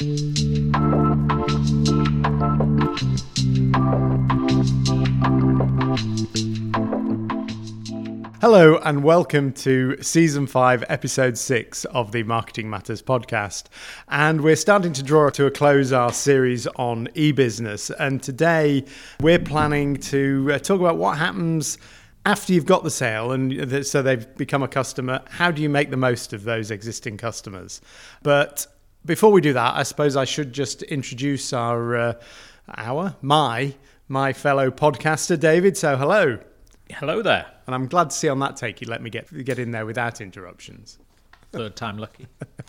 Hello, and welcome to season five, episode six of the Marketing Matters podcast. And we're starting to draw to a close our series on e business. And today we're planning to uh, talk about what happens after you've got the sale and so they've become a customer. How do you make the most of those existing customers? But before we do that, I suppose I should just introduce our, uh, our, my, my fellow podcaster, David. So, hello. Hello there. And I'm glad to see on that take you let me get get in there without interruptions. Third time lucky.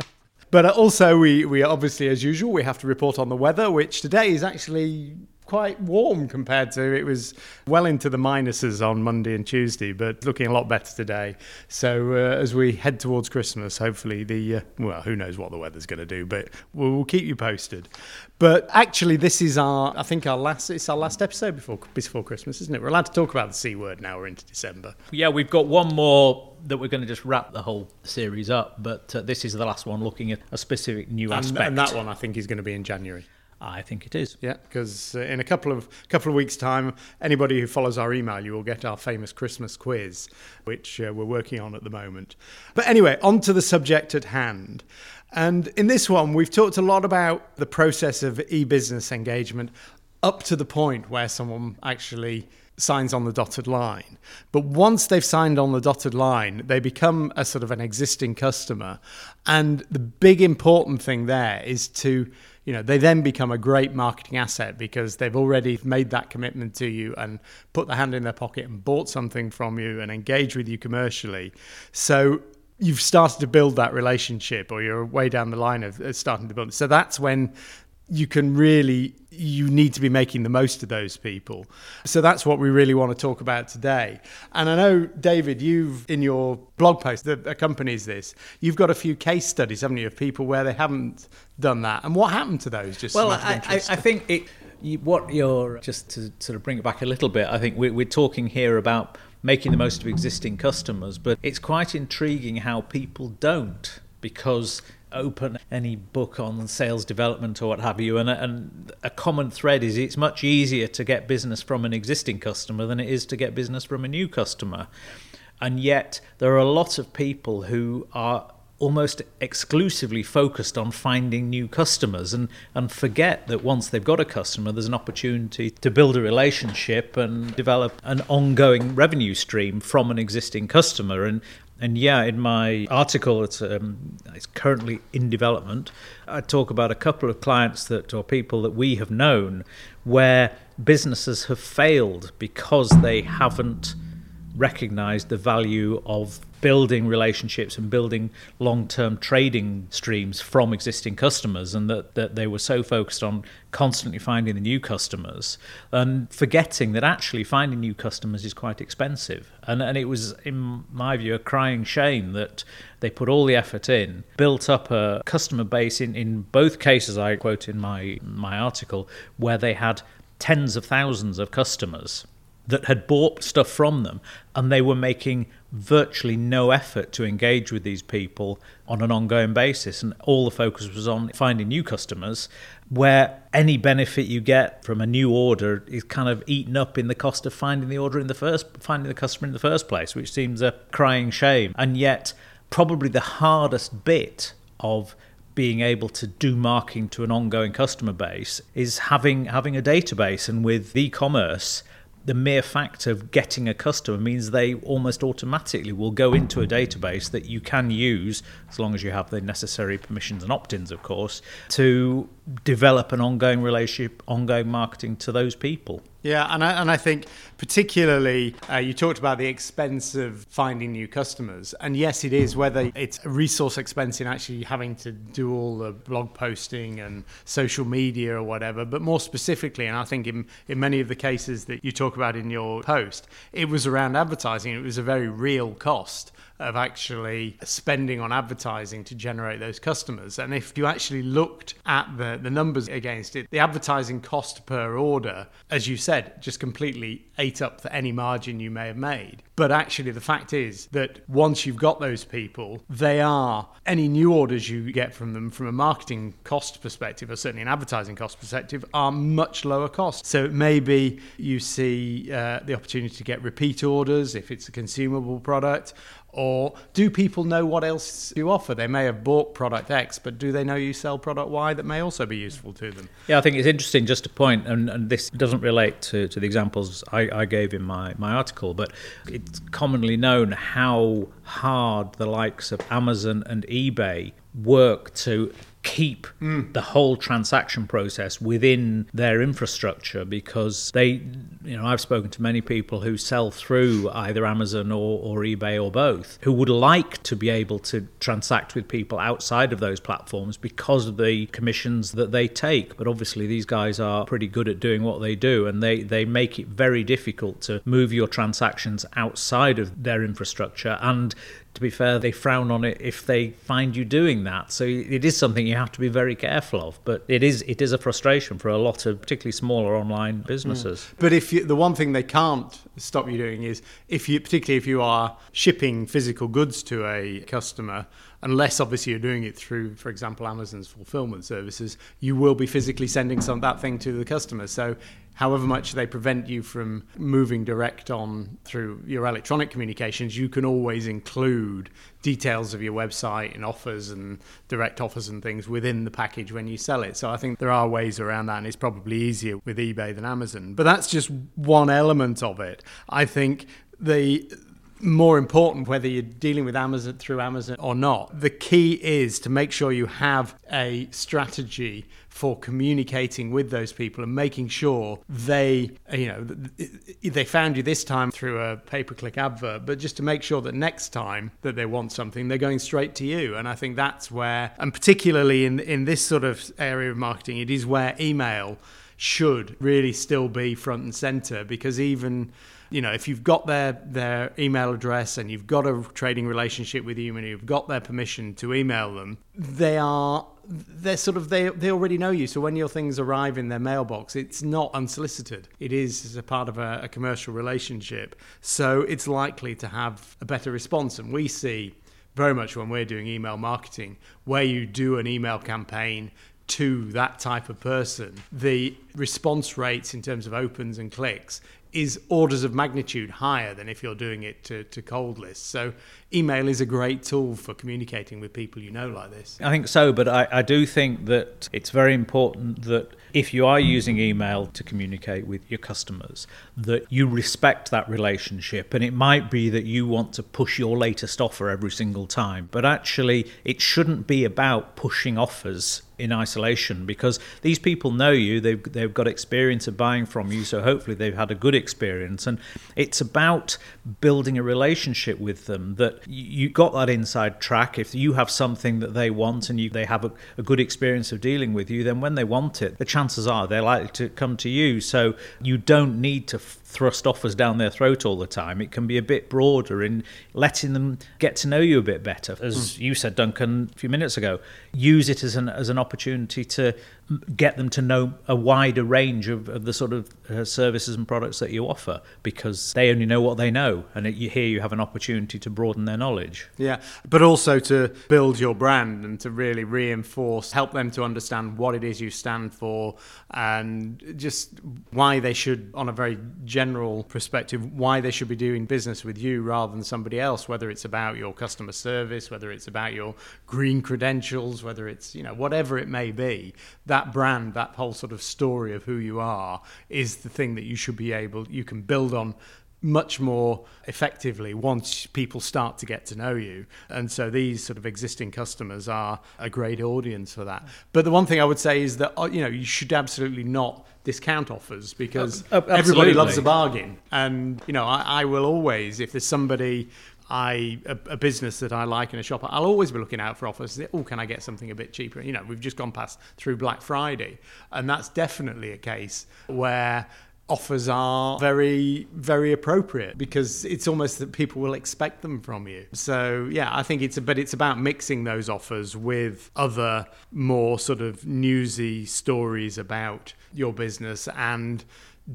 but also, we, we obviously, as usual, we have to report on the weather, which today is actually quite warm compared to it was well into the minuses on Monday and Tuesday, but looking a lot better today. So uh, as we head towards Christmas, hopefully the uh, well, who knows what the weather's going to do, but we'll, we'll, keep you posted. But actually, this is our I think our last it's our last episode before before Christmas, isn't it? We're allowed to talk about the c word now. We're into December. Yeah, we've got one more that we're going to just wrap the whole series up, but uh, this is the last one looking at a specific new and, aspect. And that one I think is going to be in January. I think it is. Yeah, because uh, in a couple of couple of weeks' time, anybody who follows our email, you will get our famous Christmas quiz, which uh, we're working on at the moment. But anyway, on to the subject at hand. And in this one, we've talked a lot about the process of e-business engagement up to the point where someone actually signs on the dotted line. But once they've signed on the dotted line, they become a sort of an existing customer. And the big important thing there is to you know they then become a great marketing asset because they've already made that commitment to you and put the hand in their pocket and bought something from you and engaged with you commercially. So you've started to build that relationship or you're way down the line of uh, starting to build. So that's when you can really you need to be making the most of those people. So that's what we really want to talk about today. And i know david you've in your blog post that accompanies this you've got a few case studies haven't you of people where they haven't done that. And what happened to those just well I, I, I, think it you, what you're just to sort of bring it back a little bit i think we're, we're talking here about making the most of existing customers but it's quite intriguing how people don't because open any book on sales development or what have you, and a, and a common thread is it's much easier to get business from an existing customer than it is to get business from a new customer. And yet, there are a lot of people who are almost exclusively focused on finding new customers and, and forget that once they've got a customer, there's an opportunity to build a relationship and develop an ongoing revenue stream from an existing customer. And and yeah, in my article, it's, um, it's currently in development. I talk about a couple of clients that or people that we have known where businesses have failed because they haven't recognized the value of building relationships and building long-term trading streams from existing customers and that, that they were so focused on constantly finding the new customers and forgetting that actually finding new customers is quite expensive. And and it was in my view a crying shame that they put all the effort in built up a customer base in in both cases I quote in my my article where they had tens of thousands of customers that had bought stuff from them and they were making virtually no effort to engage with these people on an ongoing basis. And all the focus was on finding new customers where any benefit you get from a new order is kind of eaten up in the cost of finding the order in the first finding the customer in the first place which seems a crying shame. And yet probably the hardest bit of being able to do marketing to an ongoing customer base is having having a database. And with e-commerce the mere fact of getting a customer means they almost automatically will go into a database that you can use, as long as you have the necessary permissions and opt ins, of course, to develop an ongoing relationship, ongoing marketing to those people. Yeah, and I, and I think particularly uh, you talked about the expense of finding new customers, and yes, it is whether it's a resource expense in actually having to do all the blog posting and social media or whatever, but more specifically, and I think in in many of the cases that you talk about in your post, it was around advertising. It was a very real cost of actually spending on advertising to generate those customers. And if you actually looked at the, the numbers against it, the advertising cost per order, as you said said, just completely ate up for any margin you may have made. But actually, the fact is that once you've got those people, they are any new orders you get from them from a marketing cost perspective, or certainly an advertising cost perspective, are much lower cost. So maybe you see uh, the opportunity to get repeat orders if it's a consumable product, or do people know what else you offer? They may have bought product X, but do they know you sell product Y that may also be useful to them? Yeah, I think it's interesting just to point, and, and this doesn't relate to, to the examples I, I gave in my, my article, but it's commonly known how hard the likes of Amazon and eBay work to keep mm. the whole transaction process within their infrastructure because they you know I've spoken to many people who sell through either Amazon or, or eBay or both who would like to be able to transact with people outside of those platforms because of the commissions that they take but obviously these guys are pretty good at doing what they do and they they make it very difficult to move your transactions outside of their infrastructure and to be fair, they frown on it if they find you doing that. So it is something you have to be very careful of. But it is it is a frustration for a lot of particularly smaller online businesses. Mm. But if you, the one thing they can't stop you doing is if you particularly if you are shipping physical goods to a customer unless obviously you're doing it through, for example, Amazon's fulfillment services, you will be physically sending some that thing to the customer. So however much they prevent you from moving direct on through your electronic communications, you can always include details of your website and offers and direct offers and things within the package when you sell it. So I think there are ways around that, and it's probably easier with eBay than Amazon. But that's just one element of it. I think the more important whether you're dealing with Amazon through Amazon or not. The key is to make sure you have a strategy for communicating with those people and making sure they, you know, they found you this time through a pay-per-click advert, but just to make sure that next time that they want something, they're going straight to you. And I think that's where, and particularly in in this sort of area of marketing, it is where email should really still be front and center because even you know, if you've got their their email address and you've got a trading relationship with you and you've got their permission to email them, they are they're sort of they they already know you. So when your things arrive in their mailbox, it's not unsolicited. It is a part of a, a commercial relationship. So it's likely to have a better response. And we see very much when we're doing email marketing, where you do an email campaign to that type of person, the response rates in terms of opens and clicks is orders of magnitude higher than if you're doing it to, to cold lists. So email is a great tool for communicating with people you know like this. I think so, but I, I do think that it's very important that if you are using email to communicate with your customers, that you respect that relationship. And it might be that you want to push your latest offer every single time, but actually, it shouldn't be about pushing offers in isolation because these people know you they've, they've got experience of buying from you so hopefully they've had a good experience and it's about building a relationship with them that you got that inside track if you have something that they want and you they have a, a good experience of dealing with you then when they want it the chances are they're likely to come to you so you don't need to thrust offers down their throat all the time. It can be a bit broader in letting them get to know you a bit better. As mm. you said, Duncan, a few minutes ago, use it as an as an opportunity to get them to know a wider range of, of the sort of uh, services and products that you offer because they only know what they know and it, you, here you have an opportunity to broaden their knowledge. Yeah but also to build your brand and to really reinforce help them to understand what it is you stand for and just why they should on a very general perspective why they should be doing business with you rather than somebody else whether it's about your customer service whether it's about your green credentials whether it's you know whatever it may be. That brand, that whole sort of story of who you are, is the thing that you should be able, you can build on much more effectively once people start to get to know you. And so these sort of existing customers are a great audience for that. But the one thing I would say is that uh, you know you should absolutely not discount offers because uh, everybody loves a bargain. And you know I, I will always if there's somebody I a, a, business that I like in a shop, I'll always be looking out for offers. Oh, can I get something a bit cheaper? You know, we've just gone past through Black Friday, and that's definitely a case where offers are very very appropriate because it's almost that people will expect them from you so yeah i think it's a, but it's about mixing those offers with other more sort of newsy stories about your business and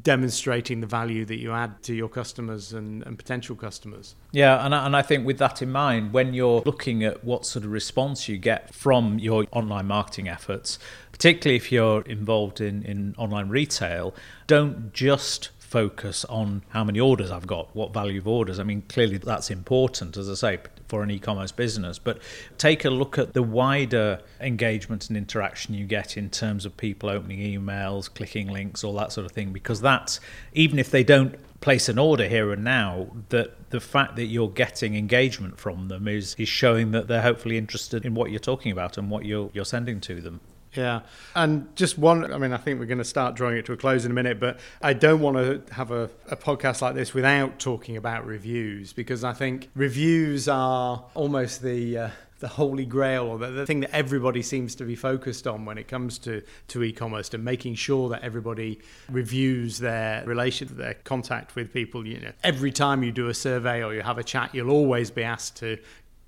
demonstrating the value that you add to your customers and, and potential customers. Yeah, and I, and I think with that in mind, when you're looking at what sort of response you get from your online marketing efforts, particularly if you're involved in, in online retail, don't just focus on how many orders I've got, what value of orders. I mean, clearly that's important, as I say, for an e commerce business, but take a look at the wider engagement and interaction you get in terms of people opening emails, clicking links, all that sort of thing, because that's, even if they don't place an order here and now that the fact that you're getting engagement from them is is showing that they're hopefully interested in what you're talking about and what you're you're sending to them. Yeah. And just one, I mean, I think we're going to start drawing it to a close in a minute, but I don't want to have a, a, podcast like this without talking about reviews because I think reviews are almost the. Uh, the holy grail or the, the, thing that everybody seems to be focused on when it comes to, to e-commerce and making sure that everybody reviews their relation their contact with people you know every time you do a survey or you have a chat you'll always be asked to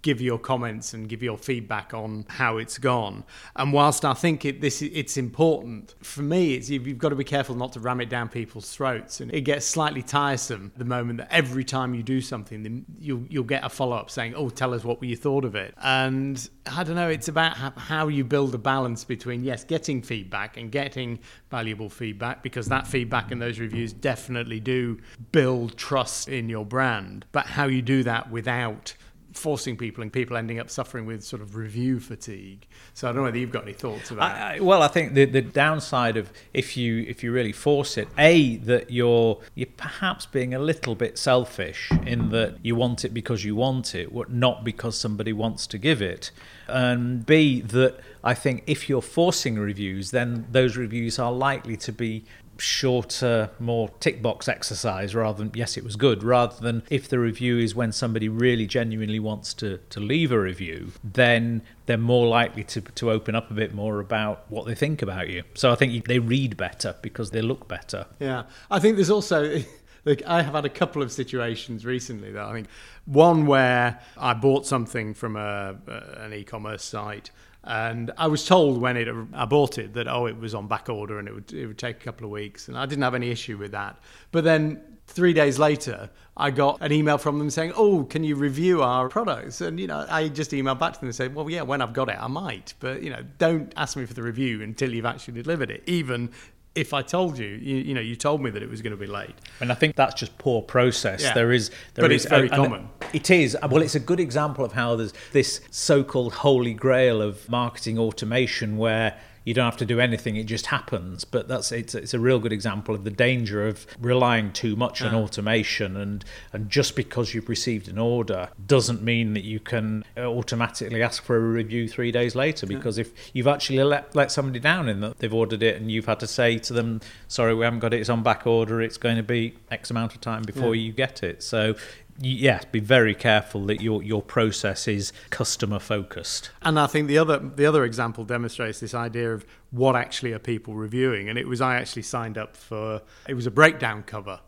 give your comments and give your feedback on how it's gone. And whilst I think it, this it's important for me, it's you've got to be careful not to ram it down people's throats, and it gets slightly tiresome the moment that every time you do something, you'll you'll get a follow up saying, "Oh, tell us what you thought of it." And I don't know, it's about how you build a balance between yes, getting feedback and getting valuable feedback because that feedback and those reviews definitely do build trust in your brand, but how you do that without forcing people and people ending up suffering with sort of review fatigue. So I don't know whether you've got any thoughts about. I, I, well, I think the the downside of if you if you really force it, a that you're you're perhaps being a little bit selfish in that you want it because you want it, not because somebody wants to give it, and b that I think if you're forcing reviews, then those reviews are likely to be shorter, more tick box exercise rather than, yes, it was good, rather than if the review is when somebody really genuinely wants to, to leave a review, then they're more likely to, to open up a bit more about what they think about you. So I think they read better because they look better. Yeah. I think there's also. Look, I have had a couple of situations recently that I think one where I bought something from a, an e-commerce site and I was told when it I bought it that oh it was on back order and it would it would take a couple of weeks. And I didn't have any issue with that. But then three days later I got an email from them saying oh can you review our products? And you know I just emailed back to them and said well yeah when I've got it I might. But you know don't ask me for the review until you've actually delivered it even if I told you, you, you know, you told me that it was going to be late. And I think that's just poor process. Yeah. There is, there but is, it's very common. It is. Well, it's a good example of how there's this so-called holy grail of marketing automation where you don't have to do anything; it just happens. But that's it's it's a real good example of the danger of relying too much on ah. automation, and and just because you've received an order doesn't mean that you can uh, automatically ask for a review three days later. Ah. Because if you've actually let let somebody down in that they've ordered it, and you've had to say to them, "Sorry, we haven't got it; it's on back order. It's going to be X amount of time before yeah. you get it." So yes, be very careful that your your process is customer focused. And I think the other the other example demonstrates this idea of what actually are people reviewing. And it was I actually signed up for it was a breakdown cover.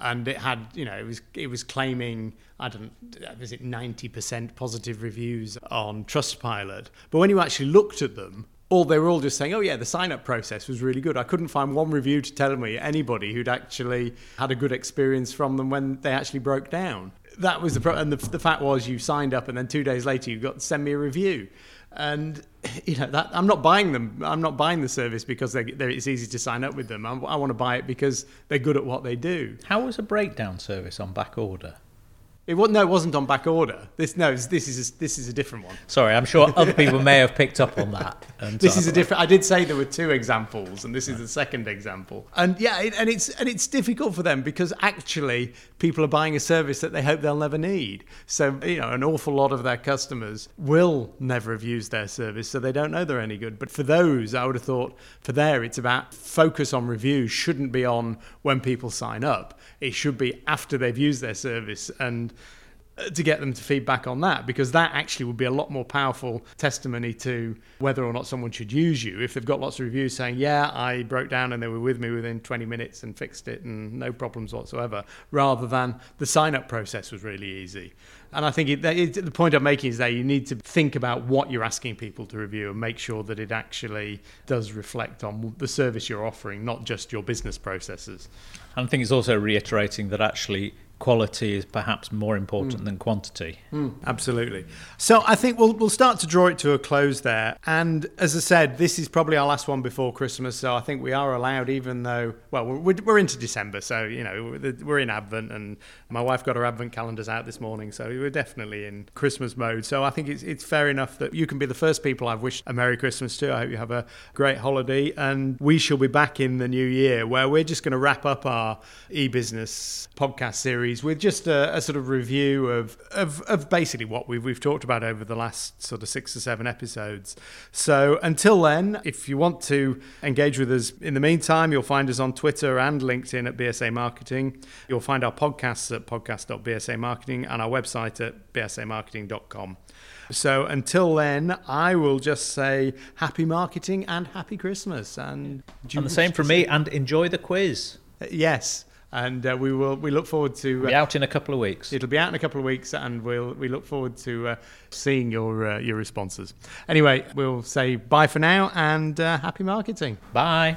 And it had, you know, it was it was claiming I don't was it ninety percent positive reviews on Trustpilot. But when you actually looked at them, all they were all just saying, "Oh yeah, the sign up process was really good." I couldn't find one review to tell me anybody who'd actually had a good experience from them when they actually broke down. That was the pro- and the, the fact was you signed up and then two days later you got to send me a review, and you know that I'm not buying them. I'm not buying the service because they, it's easy to sign up with them. I, I want to buy it because they're good at what they do. How was a breakdown service on back order? It was no, it wasn't on back order. This no, this is a, this is a different one. Sorry, I'm sure other people may have picked up on that. this is a different. I did say there were two examples, and this is the second example. And yeah, it, and it's and it's difficult for them because actually people are buying a service that they hope they'll never need. So you know, an awful lot of their customers will never have used their service, so they don't know they're any good. But for those, I would have thought for there, it's about focus on reviews. Shouldn't be on when people sign up. It should be after they've used their service and uh, to get them to feedback on that because that actually would be a lot more powerful testimony to whether or not someone should use you if they've got lots of reviews saying yeah i broke down and they were with me within 20 minutes and fixed it and no problems whatsoever rather than the sign up process was really easy and I think it, it, the point I'm making is that you need to think about what you're asking people to review and make sure that it actually does reflect on the service you're offering, not just your business processes. And I think it's also reiterating that actually quality is perhaps more important mm. than quantity. Mm, absolutely. So I think we'll we'll start to draw it to a close there. And as I said, this is probably our last one before Christmas. So I think we are allowed, even though well we're, we're into December, so you know we're in Advent, and my wife got her Advent calendars out this morning, so we're definitely in Christmas mode. So I think it's it's fair enough that you can be the first people I've wished a Merry Christmas to. I hope you have a great holiday, and we shall be back in the new year where we're just going to wrap up our e-business podcast series series with just a, a sort of review of, of, of basically what we've, we've talked about over the last sort of six or seven episodes. So until then, if you want to engage with us in the meantime, you'll find us on Twitter and LinkedIn at BSA Marketing. You'll find our podcasts at podcast.bsamarketing and our website at bsamarketing.com. So until then, I will just say happy marketing and happy Christmas. And, and the same from me, and enjoy the quiz. Uh, yes and uh, we will we look forward to uh, be out in a couple of weeks. It'll be out in a couple of weeks, and we'll we look forward to uh, seeing your uh, your responses. Anyway, we'll say bye for now and uh, happy marketing. Bye.